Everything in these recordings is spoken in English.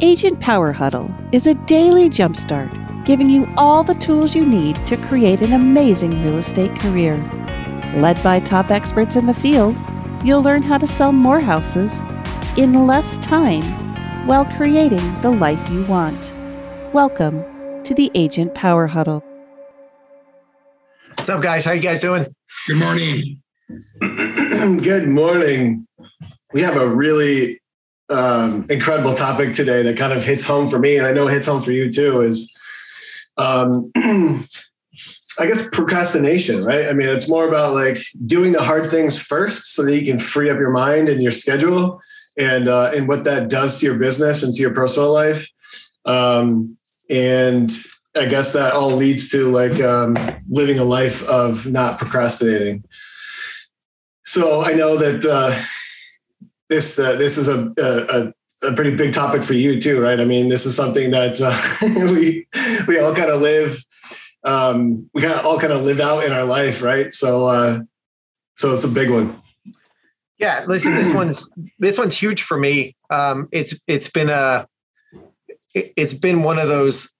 Agent Power Huddle is a daily jumpstart giving you all the tools you need to create an amazing real estate career. Led by top experts in the field, you'll learn how to sell more houses in less time while creating the life you want. Welcome to the Agent Power Huddle. What's up, guys? How you guys doing? Good morning. Good morning. We have a really um, incredible topic today that kind of hits home for me, and I know hits home for you too. Is um, I guess procrastination, right? I mean, it's more about like doing the hard things first so that you can free up your mind and your schedule, and uh, and what that does to your business and to your personal life. Um, and I guess that all leads to like um, living a life of not procrastinating. So I know that uh, this uh, this is a, a, a pretty big topic for you too, right? I mean, this is something that uh, we we all kind of live. Um, we kind of all kind of live out in our life, right? So uh, so it's a big one. Yeah, listen, this one's this one's huge for me. Um, it's it's been a it's been one of those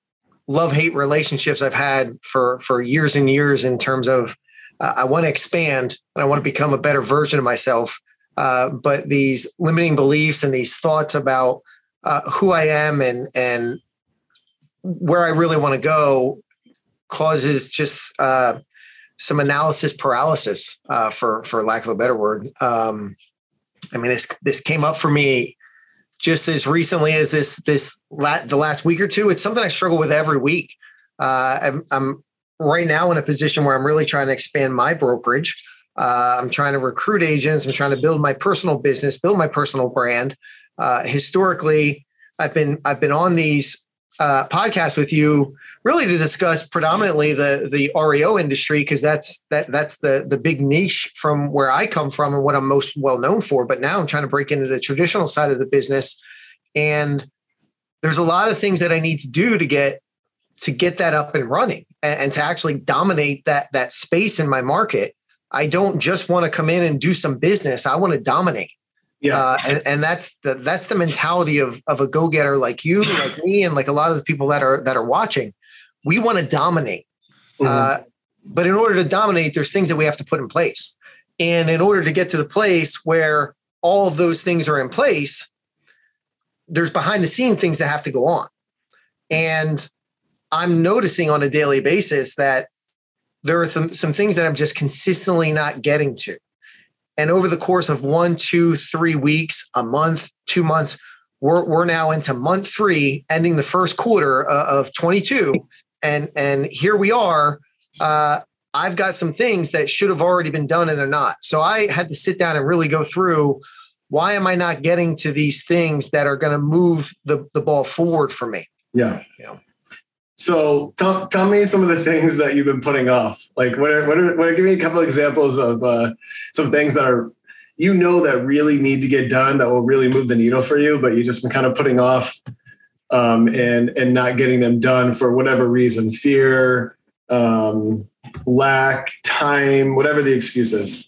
love hate relationships I've had for for years and years in terms of uh, I want to expand and I want to become a better version of myself. Uh, but these limiting beliefs and these thoughts about uh, who I am and and where I really want to go causes just uh, some analysis paralysis, uh, for for lack of a better word. Um, I mean, this this came up for me just as recently as this this la- the last week or two. It's something I struggle with every week. Uh, I'm, I'm right now in a position where I'm really trying to expand my brokerage. Uh, I'm trying to recruit agents. I'm trying to build my personal business, build my personal brand. Uh, historically, I've been I've been on these uh, podcasts with you really to discuss predominantly the the REO industry because that's that that's the the big niche from where I come from and what I'm most well known for. But now I'm trying to break into the traditional side of the business, and there's a lot of things that I need to do to get to get that up and running and, and to actually dominate that that space in my market. I don't just want to come in and do some business. I want to dominate. Yeah. Uh, and, and that's the that's the mentality of of a go-getter like you, like me, and like a lot of the people that are that are watching. We want to dominate. Mm-hmm. Uh, but in order to dominate, there's things that we have to put in place. And in order to get to the place where all of those things are in place, there's behind the scene things that have to go on. And I'm noticing on a daily basis that there are th- some things that I'm just consistently not getting to. And over the course of one, two, three weeks, a month, two months, we're, we're now into month three, ending the first quarter uh, of 22. And, and here we are. Uh, I've got some things that should have already been done and they're not. So I had to sit down and really go through why am I not getting to these things that are going to move the, the ball forward for me? Yeah. You know? So tell, tell me some of the things that you've been putting off. Like what are, what are, what are give me a couple of examples of uh, some things that are, you know, that really need to get done that will really move the needle for you, but you just been kind of putting off um, and, and not getting them done for whatever reason, fear, um, lack, time, whatever the excuse is.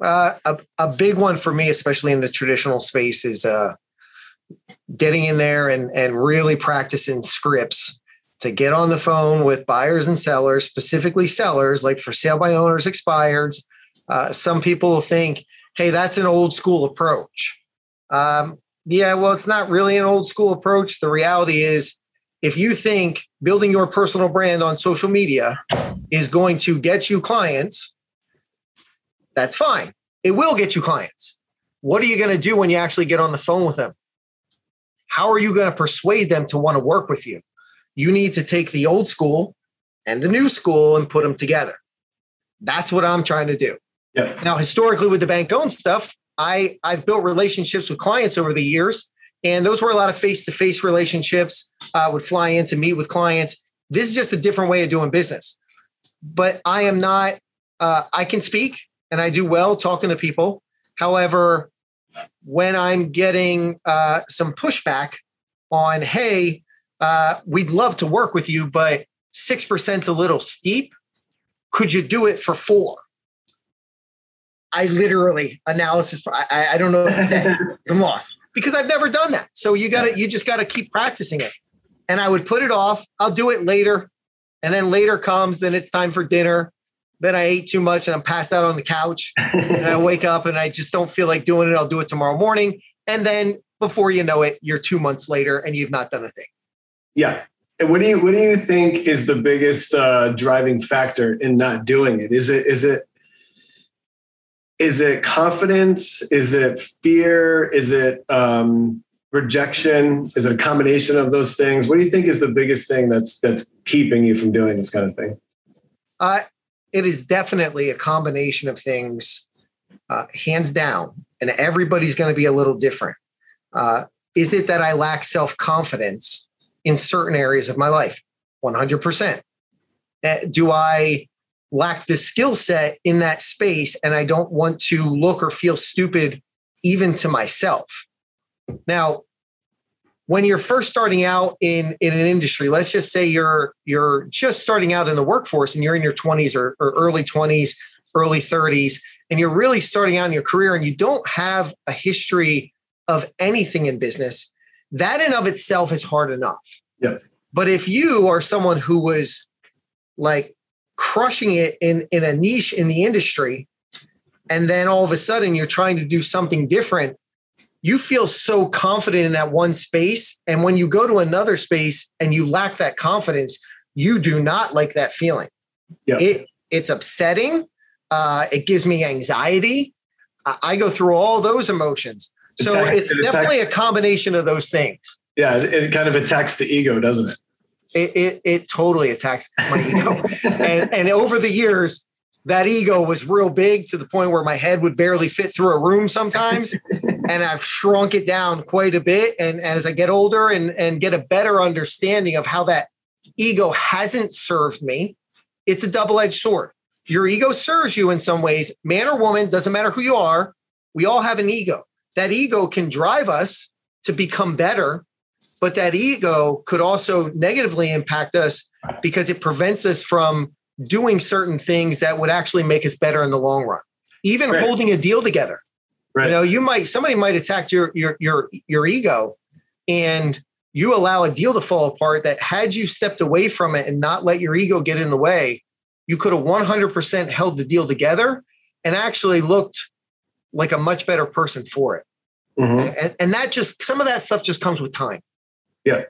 Uh, a, a big one for me, especially in the traditional space is uh, getting in there and, and really practicing scripts to get on the phone with buyers and sellers, specifically sellers, like for sale by owners expireds. Uh, some people think, hey, that's an old school approach. Um, yeah, well, it's not really an old school approach. The reality is, if you think building your personal brand on social media is going to get you clients, that's fine. It will get you clients. What are you going to do when you actually get on the phone with them? How are you going to persuade them to want to work with you? You need to take the old school and the new school and put them together. That's what I'm trying to do. Yeah. Now, historically, with the bank owned stuff, I, I've built relationships with clients over the years, and those were a lot of face to face relationships. I would fly in to meet with clients. This is just a different way of doing business. But I am not, uh, I can speak and I do well talking to people. However, when I'm getting uh, some pushback on, hey, uh, we'd love to work with you, but 6% is a little steep. Could you do it for four? I literally analysis. I, I don't know what to say. I'm lost. because I've never done that. So you got to, you just got to keep practicing it. And I would put it off. I'll do it later. And then later comes, then it's time for dinner. Then I ate too much and I'm passed out on the couch. and I wake up and I just don't feel like doing it. I'll do it tomorrow morning. And then before you know it, you're two months later and you've not done a thing. Yeah. And what do you what do you think is the biggest uh, driving factor in not doing it? Is it is it is it confidence? Is it fear? Is it um, rejection? Is it a combination of those things? What do you think is the biggest thing that's that's keeping you from doing this kind of thing? Uh, it is definitely a combination of things, uh, hands down, and everybody's going to be a little different. Uh, is it that I lack self confidence in certain areas of my life? 100%. Uh, do I lack the skill set in that space and I don't want to look or feel stupid even to myself? Now, when you're first starting out in, in an industry, let's just say you're you're just starting out in the workforce and you're in your 20s or, or early 20s, early 30s, and you're really starting out in your career and you don't have a history of anything in business, that in of itself is hard enough. Yeah. But if you are someone who was like crushing it in, in a niche in the industry, and then all of a sudden you're trying to do something different, you feel so confident in that one space. And when you go to another space and you lack that confidence, you do not like that feeling. Yeah. It, it's upsetting. Uh, it gives me anxiety. I, I go through all those emotions. So Attacks- it's it attacks- definitely a combination of those things. Yeah, it, it kind of attacks the ego, doesn't it? It, it, it totally attacks my ego. and, and over the years, that ego was real big to the point where my head would barely fit through a room sometimes. and I've shrunk it down quite a bit. And, and as I get older and, and get a better understanding of how that ego hasn't served me, it's a double edged sword. Your ego serves you in some ways, man or woman, doesn't matter who you are. We all have an ego. That ego can drive us to become better, but that ego could also negatively impact us because it prevents us from doing certain things that would actually make us better in the long run. Even Right. holding a deal together. Right. You know, you might somebody might attack your your your your ego and you allow a deal to fall apart that had you stepped away from it and not let your ego get in the way, you could have 100% held the deal together and actually looked like a much better person for it. Mhm. And, and that just some of that stuff just comes with time. Yeah.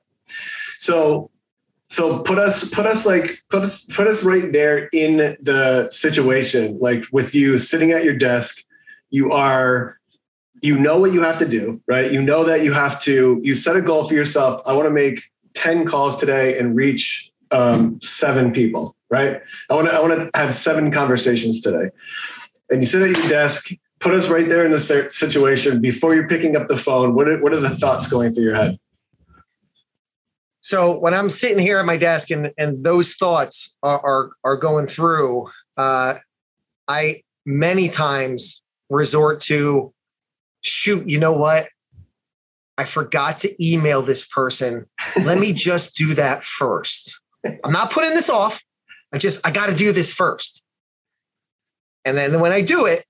So so put us put us like put us put us right there in the situation like with you sitting at your desk you are you know what you have to do right you know that you have to you set a goal for yourself i want to make 10 calls today and reach um, seven people right i want to i want to have seven conversations today and you sit at your desk put us right there in this situation before you're picking up the phone what are, what are the thoughts going through your head So when I'm sitting here at my desk and and those thoughts are are, are going through, uh, I many times resort to shoot. You know what? I forgot to email this person. Let me just do that first. I'm not putting this off. I just I got to do this first. And then when I do it,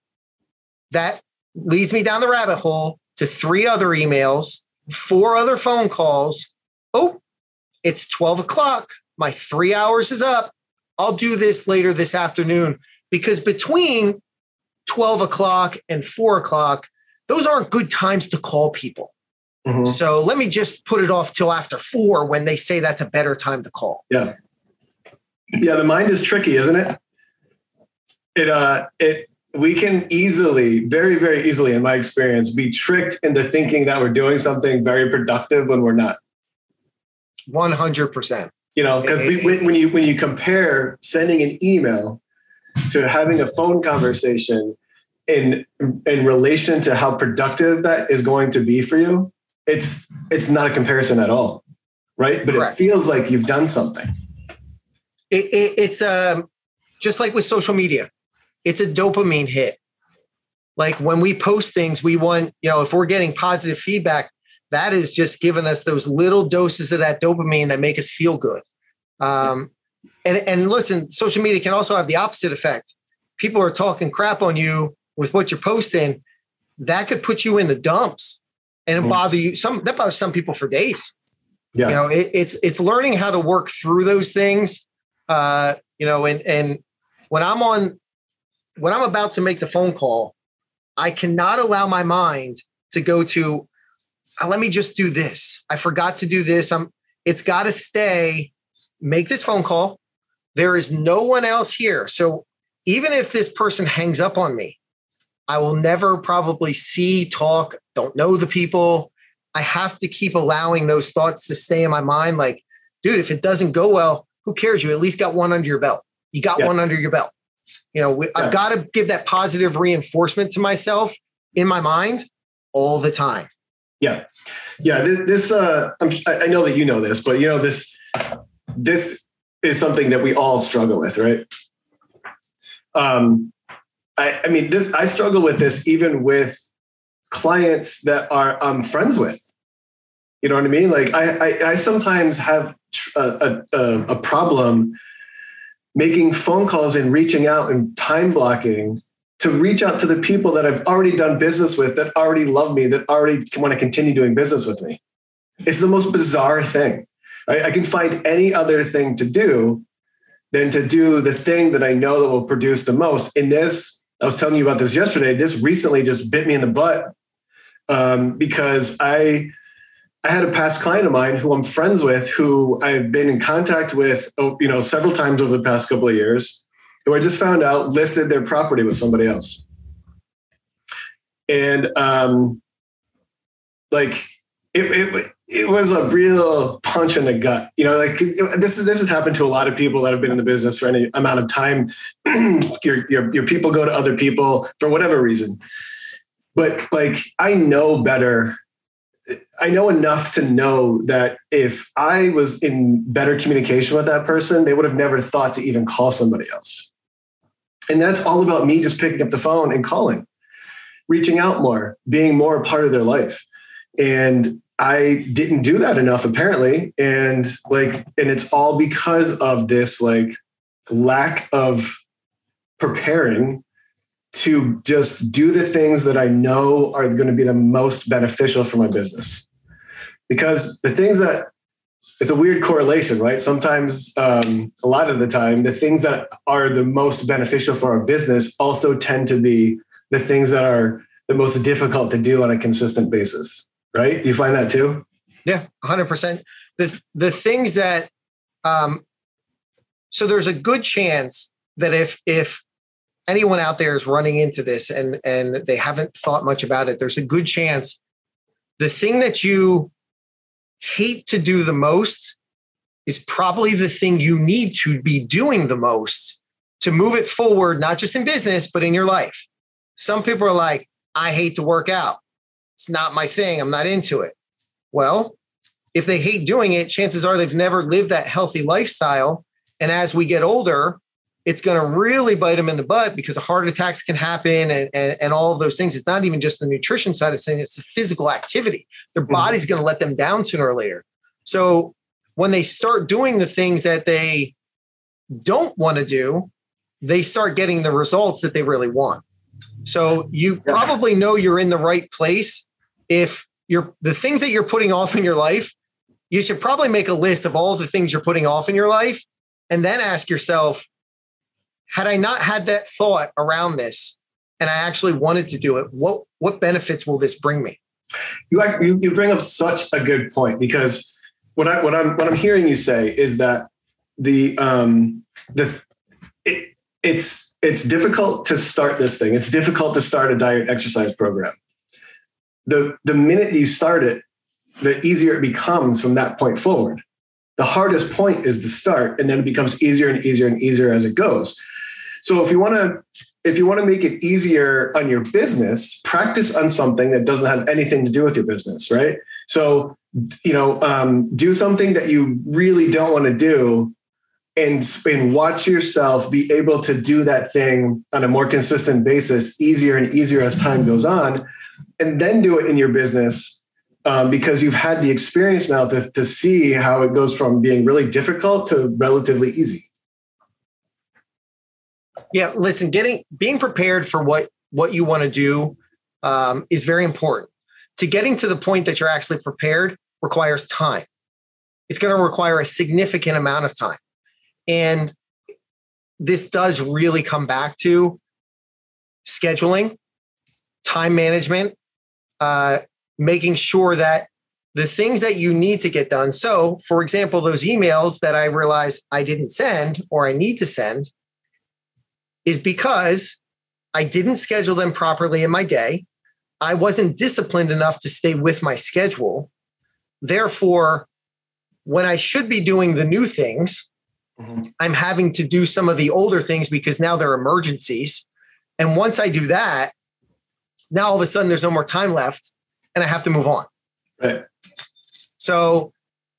that leads me down the rabbit hole to three other emails, four other phone calls. Oh, it's 12 o'clock. My three hours is up. I'll do this later this afternoon because between 12 o'clock and four o'clock, those aren't good times to call people. Mhm. So let me just put it off till after four when they say that's a better time to call. Yeah. Yeah, the mind is tricky, isn't it? It uh it we can easily, very, very easily, in my experience, be tricked into thinking that we're doing something very productive when we're not. 100%. You know, because when when you when you compare sending an email to having a phone conversation in in relation to how productive that is going to be for you, it's it's not a comparison at all, right? But Correct. it feels like you've done something. It, it, it's um, just like with social media, it's a dopamine hit. Like when we post things, we want, you know, if we're getting positive feedback, that is just giving us those little doses of that dopamine that make us feel good. Um, and, and listen, social media can also have the opposite effect. People are talking crap on you with what you're posting. That could put you in the dumps. and it mm-hmm. bother you. Some that bothers some people for days. Yeah. You know, it, it's it's learning how to work through those things. Uh, you know, and and when I'm on when I'm about to make the phone call, I cannot allow my mind to go to uh, let me just do this. I forgot to do this. I'm it's got to stay. Make this phone call. There is no one else here. So even if this person hangs up on me, I will never probably see, talk, don't know the people. I have to keep allowing those thoughts to stay in my mind. Like, dude, if it doesn't go well, who cares? You at least got one under your belt. You got yeah. one under your belt. You know, we, yeah. I've got to give that positive reinforcement to myself in my mind all the time. Yeah, yeah. This, this uh, I'm, I know that you know this, but you know this. This is something that we all struggle with, right? Um, I, I mean, this, I struggle with this even with clients that are I'm friends with. You know what I mean? Like I, I, I sometimes have a, a, a problem making phone calls and reaching out and time blocking to reach out to the people that I've already done business with, that already love me, that already want to continue doing business with me. It's the most bizarre thing. I, I can find any other thing to do than to do the thing that I know that will produce the most. In this I was telling you about this yesterday. This recently just bit me in the butt um, because I I had a past client of mine who I'm friends with, who I've been in contact with, you know, several times over the past couple of years, who I just found out listed their property with somebody else, and um, like it, it it was a real punch in the gut. You know, like this is this has happened to a lot of people that have been in the business for any amount of time. your, your your people go to other people for whatever reason. But like I know better. I know enough to know that if I was in better communication with that person, they would have never thought to even call somebody else. And that's all about me just picking up the phone and calling, reaching out more, being more a part of their life. And I didn't do that enough apparently. And like, and it's all because of this like lack of preparing to just do the things that I know are going to be the most beneficial for my business. Because the things that it's a weird correlation, right? Sometimes, um, a lot of the time, the things that are the most beneficial for our business also tend to be the things that are the most difficult to do on a consistent basis right? Do you find that too? Yeah, 100%. The, the things that, um, so there's a good chance that if, if anyone out there is running into this and, and they haven't thought much about it, there's a good chance the thing that you hate to do the most is probably the thing you need to be doing the most to move it forward, not just in business, but in your life. Some people are like, I hate to work out. It's not my thing. I'm not into it. Well, if they hate doing it, chances are they've never lived that healthy lifestyle. And as we get older, it's going to really bite them in the butt because heart attacks can happen and, and, and, all of those things. It's not even just the nutrition side of things, it's the physical activity. Their mm-hmm. body's going to let them down sooner or later. So when they start doing the things that they don't want to do, they start getting the results that they really want. So you probably know you're in the right place if you're the things that you're putting off in your life, you should probably make a list of all the things you're putting off in your life and then ask yourself, had I not had that thought around this and I actually wanted to do it, what what benefits will this bring me? You you, bring up such a good point because what I what I'm what I'm hearing you say is that the um the it, it's it's difficult to start this thing. It's difficult to start a diet exercise program the, the minute you start it, the easier it becomes from that point forward. The hardest point is the start, and then it becomes easier and easier and easier as it goes. So if you want to if you want to make it easier on your business, practice on something that doesn't have anything to do with your business, right? So, you know, um, do something that you really don't want to do and, and watch yourself be able to do that thing on a more consistent basis, easier and easier as time goes on and then do it in your business um, because you've had the experience now to, to see how it goes from being really difficult to relatively easy yeah listen getting being prepared for what what you want to do um, is very important to getting to the point that you're actually prepared requires time. It's going to require a significant amount of time. And this does really come back to scheduling, time management, uh, making sure that the things that you need to get done. So, for example, those emails that I realize I didn't send or I need to send is because I didn't schedule them properly in my day. I wasn't disciplined enough to stay with my schedule. Therefore, when I should be doing the new things, mm-hmm. I'm having to do some of the older things because now they're emergencies. And once I do that, now all of a sudden there's no more time left and I have to move on. Right. So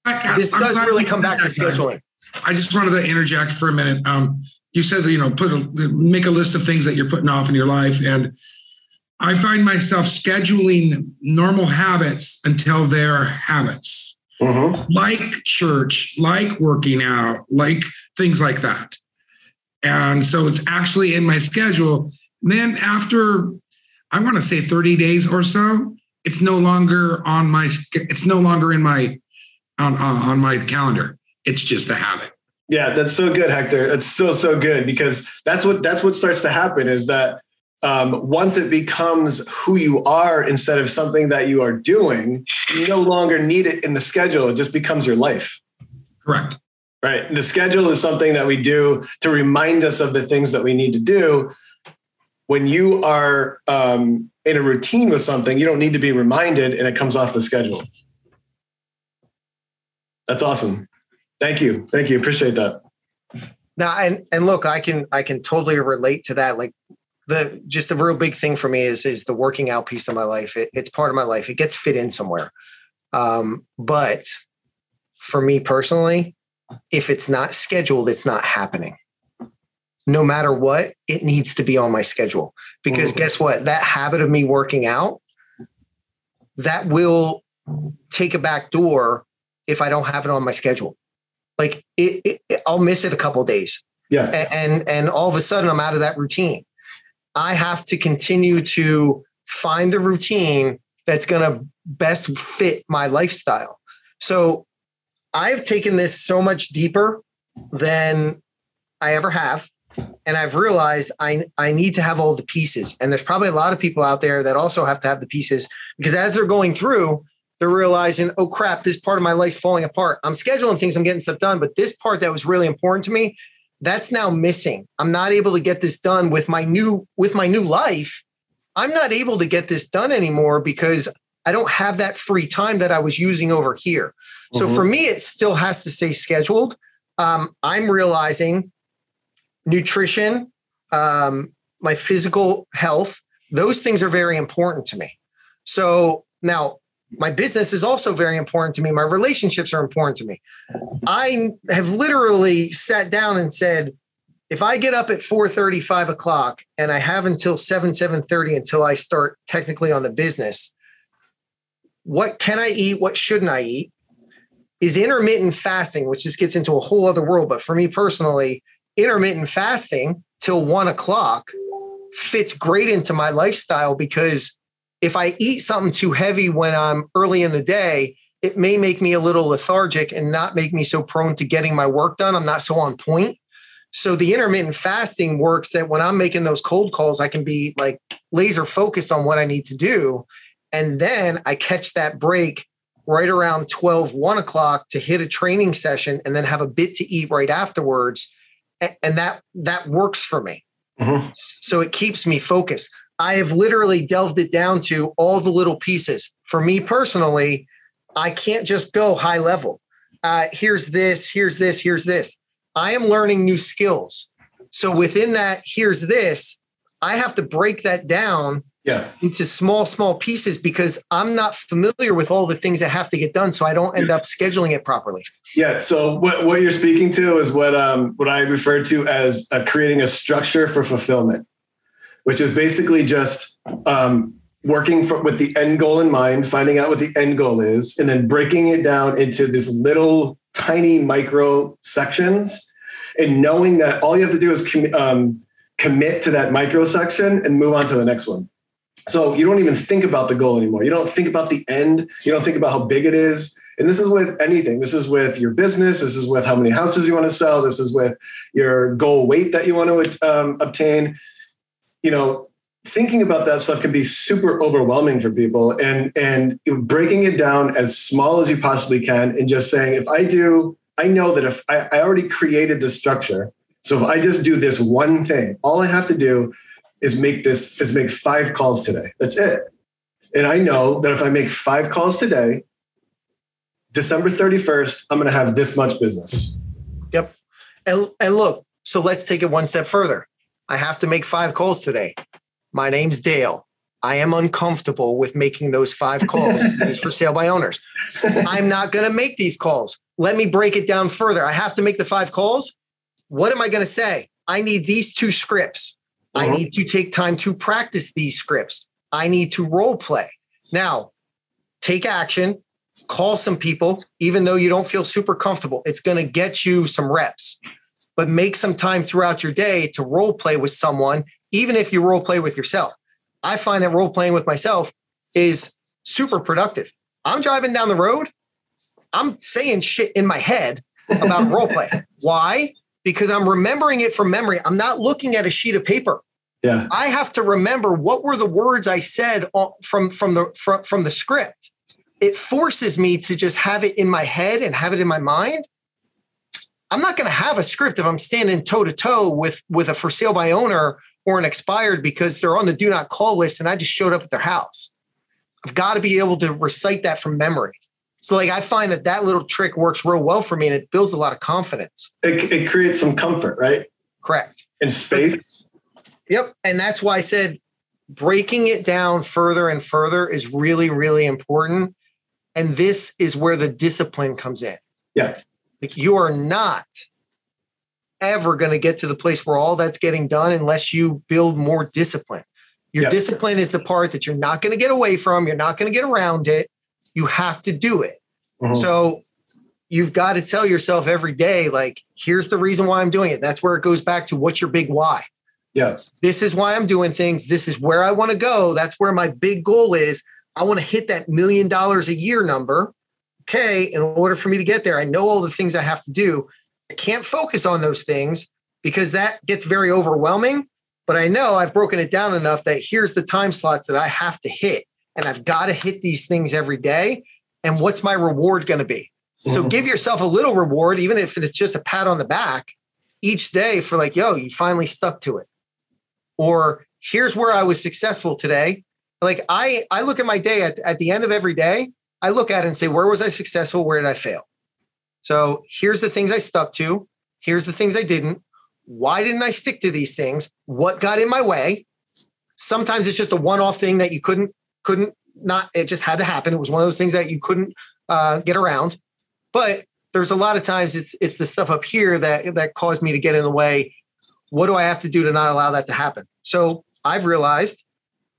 this I'm does really come back to scheduling. I just wanted to interject for a minute. Um, you said you know, put a, make a list of things that you're putting off in your life. And I find myself scheduling normal habits until they're habits, mm-hmm. like church, like working out, like things like that. And so it's actually in my schedule. Then after, I want to say 30 days or so, it's no longer on my it's no longer in my on on my calendar it's just a habit yeah that's so good hector. It's so so good because that's what that's what starts to happen is that um, once it becomes who you are instead of something that you are doing you no longer need it in the schedule. It just becomes your life. Correct. Right? The schedule is something that we do to remind us of the things that we need to do. When you are um, in a routine with something, you don't need to be reminded and it comes off the schedule. That's awesome. Thank you. Thank you. Appreciate that. Now, and and look, I can I can totally relate to that. Like the just a real big thing for me is is the working out piece of my life. It, it's part of my life. It gets fit in somewhere. Um, but for me personally, if it's not scheduled, it's not happening no matter what, it needs to be on my schedule. Because mm-hmm. guess what? That habit of me working out, that will take a back door if I don't have it on my schedule. Like it, it, it I'll miss it a couple days. Yeah. And, and and all of a sudden I'm out of that routine. I have to continue to find the routine that's going to best fit my lifestyle. So I've taken this so much deeper than I ever have and I've realized I I need to have all the pieces. And there's probably a lot of people out there that also have to have the pieces because as they're going through, they're realizing, oh crap, this part of my life's falling apart. I'm scheduling things, I'm getting stuff done, but this part that was really important to me, that's now missing. I'm not able to get this done with my new with my new life. I'm not able to get this done anymore because I don't have that free time that I was using over here. So mm-hmm. for me, it still has to stay scheduled. Um, I'm realizing nutrition, um, my physical health, those things are very important to me. So now my business is also very important to me. My relationships are important to me. I have literally sat down and said, if I get up at 4 30, 5 o'clock, and I have until 7, 7 30 until I start technically on the business, what can I eat? What shouldn't I eat? Is intermittent fasting, which just gets into a whole other world. But for me personally, intermittent fasting till one o'clock fits great into my lifestyle because if I eat something too heavy when I'm early in the day, it may make me a little lethargic and not make me so prone to getting my work done. I'm not so on point. So the intermittent fasting works that when I'm making those cold calls, I can be like laser focused on what I need to do. And then I catch that break right around 12, 1 o'clock to hit a training session and then have a bit to eat right afterwards and that that works for me. Mm-hmm. So it keeps me focused. I have literally delved it down to all the little pieces. For me personally, I can't just go high level. Uh, here's this, here's this, here's this. I am learning new skills. So within that, here's this, I have to break that down yeah. into small, small pieces because I'm not familiar with all the things that have to get done. So I don't end up scheduling it properly. Yeah. So what, what you're speaking to is what um, what I refer to as uh, creating a structure for fulfillment, which is basically just um, working for, with the end goal in mind, finding out what the end goal is, and then breaking it down into this little tiny micro sections, and knowing that all you have to do is com- um, commit to that micro section and move on to the next one So you don't even think about the goal anymore. You don't think about the end. You don't think about how big it is. And this is with anything. This is with your business. This is with how many houses you want to sell. This is with your goal weight that you want to um, obtain. You know, thinking about that stuff can be super overwhelming for people. And and breaking it down as small as you possibly can, and just saying, if I do, I know that if I, I already created the structure. So if I just do this one thing, all I have to do is make this is make five calls today. That's it. And I know that if I make five calls today, December 31st, I'm going to have this much business. Yep. And, and look, so let's take it one step further. I have to make five calls today. My name's Dale. I am uncomfortable with making those five calls these for sale by owners. I'm not going to make these calls. Let me break it down further. I have to make the five calls. What am I going to say? I need these two scripts. Uh-huh. I need to take time to practice these scripts. I need to role play. Now, take action, call some people, even though you don't feel super comfortable. It's going to get you some reps, but make some time throughout your day to role play with someone, even if you role play with yourself. I find that role playing with myself is super productive. I'm driving down the road, I'm saying shit in my head about role play. Why? Because I'm remembering it from memory. I'm not looking at a sheet of paper. Yeah. I have to remember what were the words I said from from the from, from the script it forces me to just have it in my head and have it in my mind. I'm not going to have a script if I'm standing toe to toe with with a for sale by owner or an expired because they're on the do not call list and I just showed up at their house. I've got to be able to recite that from memory. So like I find that that little trick works real well for me and it builds a lot of confidence. It, it creates some comfort, right? Correct. And space. Yep. And that's why I said breaking it down further and further is really, really important and this is where the discipline comes in. Yeah. Like you are not ever going to get to the place where all that's getting done unless you build more discipline. Your yeah. discipline is the part that you're not going to get away from. You're not going to get around it. You have to do it. Mm-hmm. So you've got to tell yourself every day, like, here's the reason why I'm doing it. That's where it goes back to what's your big why. Yeah. This is why I'm doing things. This is where I want to go. That's where my big goal is. I want to hit that million dollars a year number. Okay, in order for me to get there, I know all the things I have to do. I can't focus on those things because that gets very overwhelming. But I know I've broken it down enough that here's the time slots that I have to hit. And I've got to hit these things every day. And what's my reward going to be? So mm-hmm. give yourself a little reward, even if it's just a pat on the back each day for like, yo, you finally stuck to it. Or here's where I was successful today like I I look at my day at, at the end of every day, I look at it and say, where was I successful? Where did I fail? So here's the things I stuck to. Here's the things I didn't. Why didn't I stick to these things? What got in my way? Sometimes it's just a one-off thing that you couldn't couldn't not it just had to happen. It was one of those things that you couldn't uh, get around. But there's a lot of times it's it's the stuff up here that that caused me to get in the way. What do I have to do to not allow that to happen? So I've realized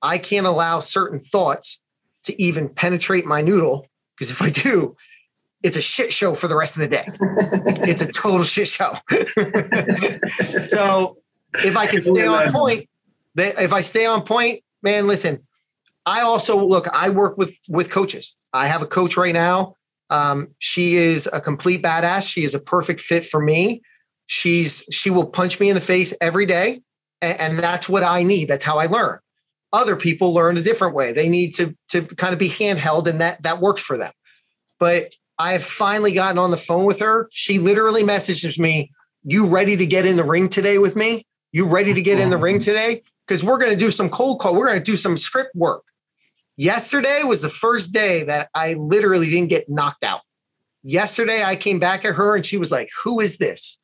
I can't allow certain thoughts to even penetrate my noodle because if I do, it's a shit show for the rest of the day. it's a total shit show. so if I can stay on point, if I stay on point, man, listen. I also look. I work with with coaches. I have a coach right now. Um, she is a complete badass. She is a perfect fit for me. She's she will punch me in the face every day, and, and that's what I need. That's how I learn other people learn a different way. They need to to kind of be handheld, and that that works for them. But I've finally gotten on the phone with her. She literally messages me, "You ready to get in the ring today with me? You ready to get in the mm-hmm. ring today? Because we're going to do some cold call. We're going to do some script work." Yesterday was the first day that I literally didn't get knocked out. Yesterday, I came back at her and she was like, "Who is this?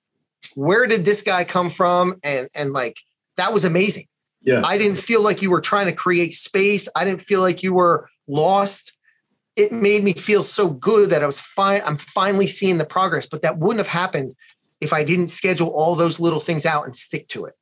Where did this guy come from?" And and like that was amazing yeah. I didn't feel like you were trying to create space. I didn't feel like you were lost. It made me feel so good that I was fine. I'm finally seeing the progress, but that wouldn't have happened if I didn't schedule all those little things out and stick to it.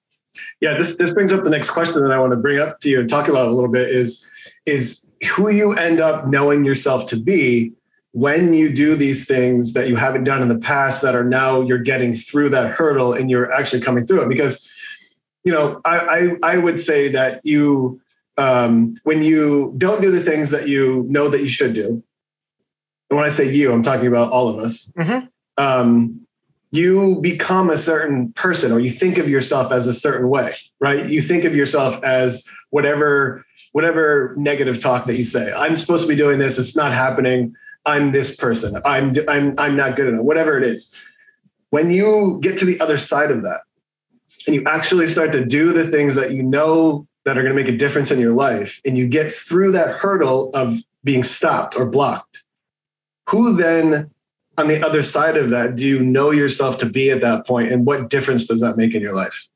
Yeah, this this brings up the next question that I want to bring up to you and talk about a little bit is is who you end up knowing yourself to be when you do these things that you haven't done in the past that are now you're getting through that hurdle and you're actually coming through it because you know, I, I, I would say that you um, when you don't do the things that you know that you should do, and when I say you, I'm talking about all of us. Mhm. Um, you become a certain person, or you think of yourself as a certain way, right? You think of yourself as whatever whatever negative talk that you say. I'm supposed to be doing this. It's not happening. I'm this person. I'm I'm I'm not good enough. Whatever it is. When you get to the other side of that, and you actually start to do the things that you know that are going to make a difference in your life, and you get through that hurdle of being stopped or blocked, who then on the other side of that do you know yourself to be at that point, and what difference does that make in your life?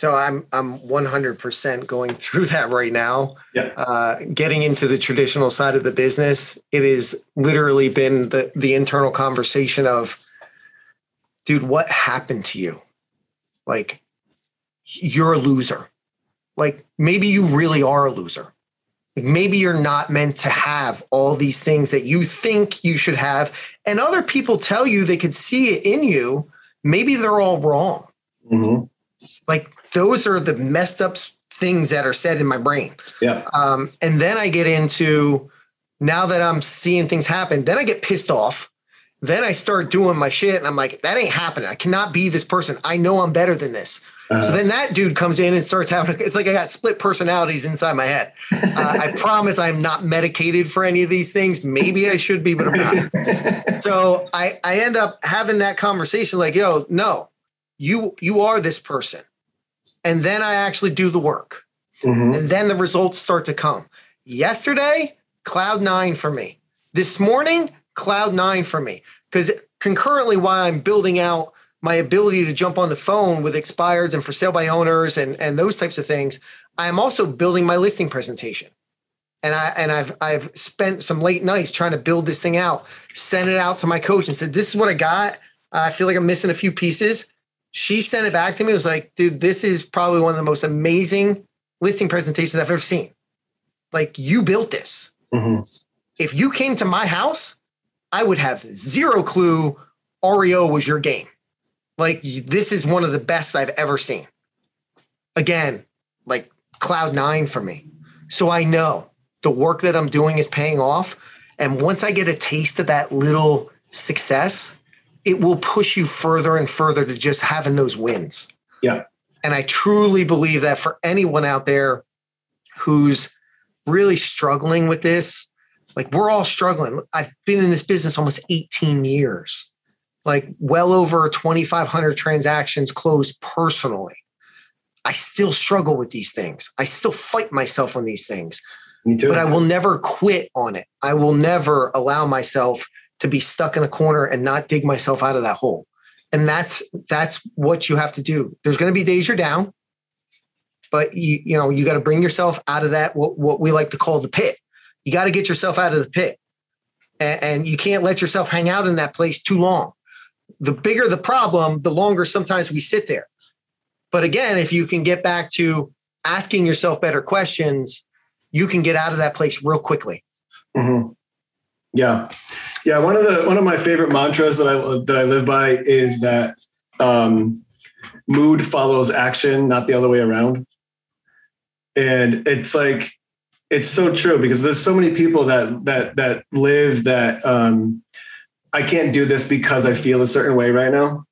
So I'm I'm 100% going through that right now. Yeah. Uh, getting into the traditional side of the business, it has literally been the the internal conversation of, dude, what happened to you? Like, you're a loser. Like maybe you really are a loser. Like maybe you're not meant to have all these things that you think you should have, and other people tell you they could see it in you. Maybe they're all wrong Mm-hmm. like those are the messed up things that are said in my brain Yeah. um, and then i get into now that i'm seeing things happen then i get pissed off then i start doing my shit and i'm like that ain't happening i cannot be this person i know i'm better than this Uh, so then that dude comes in and starts having it's like i got split personalities inside my head uh, i promise i'm not medicated for any of these things maybe i should be but i'm not so I I end up having that conversation like, yo, no, you you are this person. And then I actually do the work. Mhm. And then the results start to come. Yesterday, cloud nine for me. This morning, cloud nine for me. Because concurrently, while I'm building out my ability to jump on the phone with expireds and for sale by owners and, and those types of things, I am also building my listing presentation. And I and I've I've spent some late nights trying to build this thing out, sent it out to my coach and said, This is what I got. I feel like I'm missing a few pieces. She sent it back to me. It was like, dude, this is probably one of the most amazing listing presentations I've ever seen. Like you built this. Mhm. If you came to my house, I would have zero clue REO was your game. Like this is one of the best I've ever seen. Again, like cloud nine for me. So I know the work that I'm doing is paying off. And once I get a taste of that little success, it will push you further and further to just having those wins. Yeah. And I truly believe that for anyone out there who's really struggling with this, like we're all struggling. I've been in this business almost 18 years, like well over 2,500 transactions closed personally. I still struggle with these things. I still fight myself on these things Me too. but I will never quit on it. I will never allow myself to be stuck in a corner and not dig myself out of that hole. And that's that's what you have to do. There's going to be days you're down, but you you know you got to bring yourself out of that what, what we like to call the pit. You got to get yourself out of the pit, and, and you can't let yourself hang out in that place too long. The bigger the problem, the longer sometimes we sit there. But again, if you can get back to asking yourself better questions, you can get out of that place real quickly. Mhm. Yeah, yeah. One of the one of my favorite mantras that I that I live by is that um, mood follows action, not the other way around. And it's like it's so true because there's so many people that that that live that um, I can't do this because I feel a certain way right now.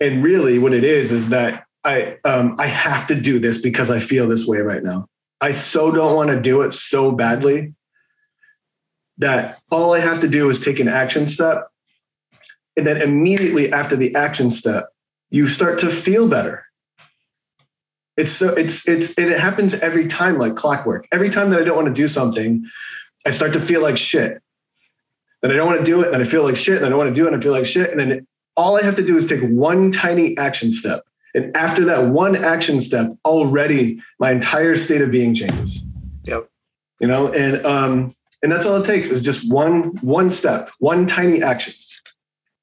And really, what it is is that I um, I have to do this because I feel this way right now. I so don't want to do it so badly that all I have to do is take an action step. And then immediately after the action step, you start to feel better. It's so it's it's and it happens every time like clockwork. Every time that I don't want to do something, I start to feel like shit. Then I don't want to do it, then I feel like shit, and I don't want to do it, and I feel like shit. And then all I have to do is take one tiny action step. And after that one action step, already my entire state of being changes. Yep. You know, and um, and that's all it takes is just one one step, one tiny action.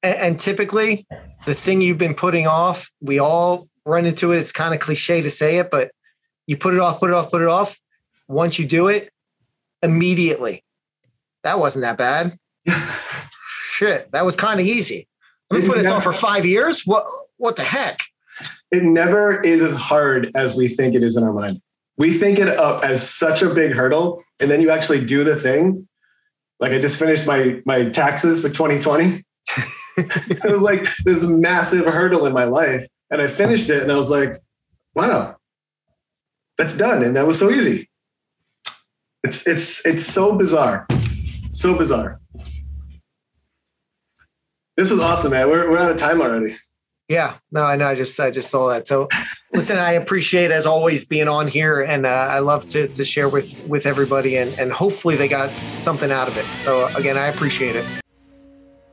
And, and typically, the thing you've been putting off, we all run into it. It's kind of cliche to say it, but you put it off, put it off, put it off. Once you do it, immediately, that wasn't that bad. Shit, that was kind of easy. Let me put this off for five years. What? What the heck? It never is as hard as we think it is in our mind. we think it up as such a big hurdle, and then you actually do the thing. Like I just finished my my taxes for 2020. it was like this massive hurdle in my life, and I finished it, and I was like, "Wow, that's done," and that was so easy. It's it's it's so bizarre, so bizarre. This was awesome, man. We're we're out of time already. Yeah, no, I know. I just I just saw that. So, listen, I appreciate as always being on here, and uh, I love to to share with with everybody, and and hopefully they got something out of it. So again, I appreciate it.